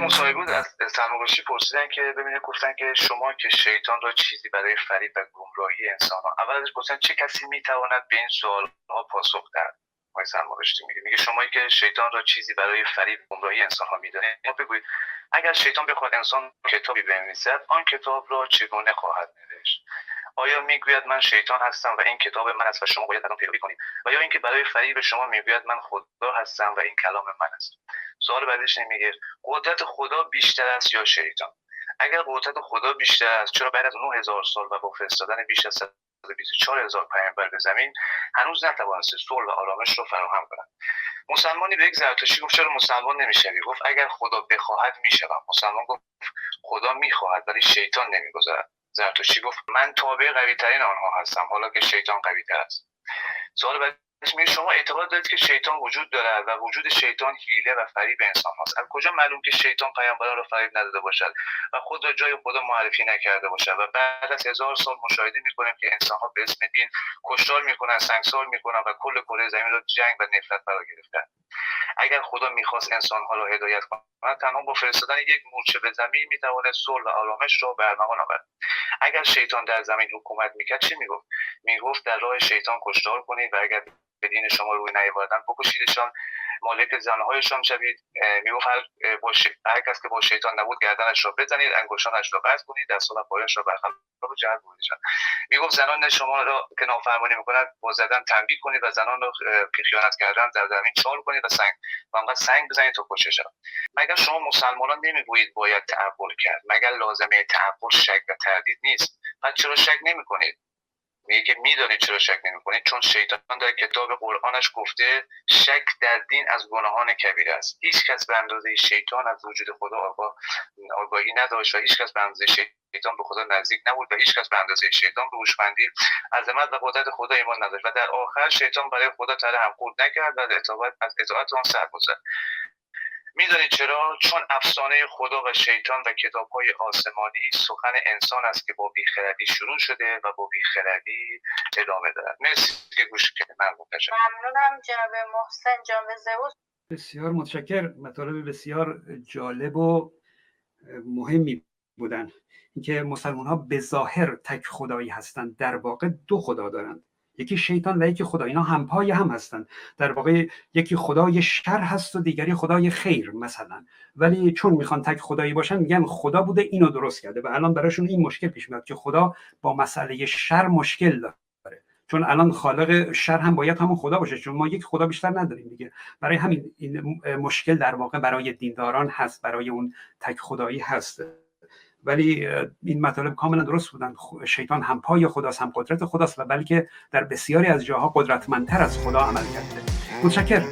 مصاحبه بود. از سلمان پرسیدن که ببینه گفتن که شما که شیطان را چیزی برای فریب و گمراهی انسان ها اولش گفتن چه کسی می‌تواند به این سوال ها پاسخ دهد؟ آقای سلمان میگه میگه شما که شیطان را چیزی برای فریب گمراهی انسان ها می‌دانید بگویید اگر شیطان بخواد انسان کتابی بنویسد آن کتاب را چگونه خواهد نوشت؟ آیا می‌گوید من شیطان هستم و این کتاب من است و شما باید از آن پیروی کنید؟ و یا اینکه برای فریب شما می‌گوید من خدا هستم و این کلام من است. سوال بعدش نمیگه قدرت خدا بیشتر است یا شیطان؟ اگر قدرت خدا بیشتر است چرا بعد از 9000 سال و با فرستادن بیش از 124 هزار پیامبر به زمین هنوز نتوانسته صلح و آرامش را فراهم کند؟ مسلمانی به یک زرتشتی گفت چرا مسلمان نمی‌شوی؟ گفت اگر خدا بخواهد می‌شوم. مسلمان گفت خدا می‌خواهد ولی شیطان نمی‌گذارد. زرتشتی گفت من تابع قوی ترین آنها هستم. حالا که شیطان قوی تر است. سوال بعد شما اعتقاد دارید که شیطان وجود دارد و وجود شیطان حیله و فریب انسان هاست. از کجا معلوم که شیطان پیامبران را فریب نداده باشد و خود را جای خدا معرفی نکرده باشد و بعد از هزار سال مشاهده می‌کنیم که انسان ها به اسم دین کشتار می‌کنن سنگسار می‌کنن و کل کره زمین را جنگ و نفرت فرا گرفتن. اگر خدا می‌خواست انسان ها را هدایت کند تنها با فرستادن یک مورچه به زمین می‌تواند صلح و آرامش را برنامه آورد. اگر شیطان در زمین حکومت می‌کرد چه می‌گفت؟ می‌گفت در راه شیطان کشتار کنید و اگر به دین شما روی نیاوردن بکشیدشان مالک زنهایشان شوید. می‌گفت هر, هر کس که با شیطان نبود گردنش را بزنید انگشتانش را قطع کنید دست و پایش را برخلاف جهت بودیشان می‌گفت زنان شما را که نافرمانی می‌کنند با زدن تنبیه کنید و زنان را که خیانت کردن در زمین چال کنید و سنگ و سنگ بزنید تا کشته مگر شما مسلمانان نمی‌گویید باید تعقل کرد؟ مگر لازمه تعقل شک و تردید نیست؟ پس چرا شک نمی‌کنید؟ میگه که می‌دانید چرا شک نمی‌کنید چون شیطان در کتاب قرآنش گفته شک در دین از گناهان کبیر است. هیچ کس به اندازه شیطان از وجود خدا آگاه آگاهی نداشت و هیچ کس به اندازه شیطان به خدا نزدیک نبود و هیچ کس به اندازه شیطان به هوشمندی عظمت و قدرت خدا ایمان نداشت. و در آخر شیطان برای خدا تره هم خود نکرد و از اطاعت آن سرگذشت می‌دانید چرا؟ چون افسانه خدا و شیطان و کتاب های آسمانی سخن انسان است که با بیخردی شروع شده و با بیخردی ادامه دارد. مرسی که گوش ممنونم جناب محسن جان بسیار متشکر. مطالب بسیار جالب و مهمی بودن. اینکه مسلمان ها به ظاهر تک خدایی هستند در واقع دو خدا دارند. یکی شیطان و یکی خدا. اینا همپای هم هستند در واقع یکی خدای شر هست و دیگری خدای خیر مثلا. ولی چون می‌خوان تک خدایی باشن میگن خدا بوده اینو درست کرده و الان براشون این مشکل پیش میاد که خدا با مسئله شر مشکل داره. چون الان خالق شر هم باید همون خدا باشه چون ما یک خدا بیشتر نداریم دیگه. برای همین این مشکل در واقع برای دینداران هست برای اون تک خدایی هست. ولی این مطالب کاملا درست بودن. شیطان هم پای خداست هم قدرت خداست و بلکه در بسیاری از جاها قدرتمندتر از خدا عمل کرده. متشکر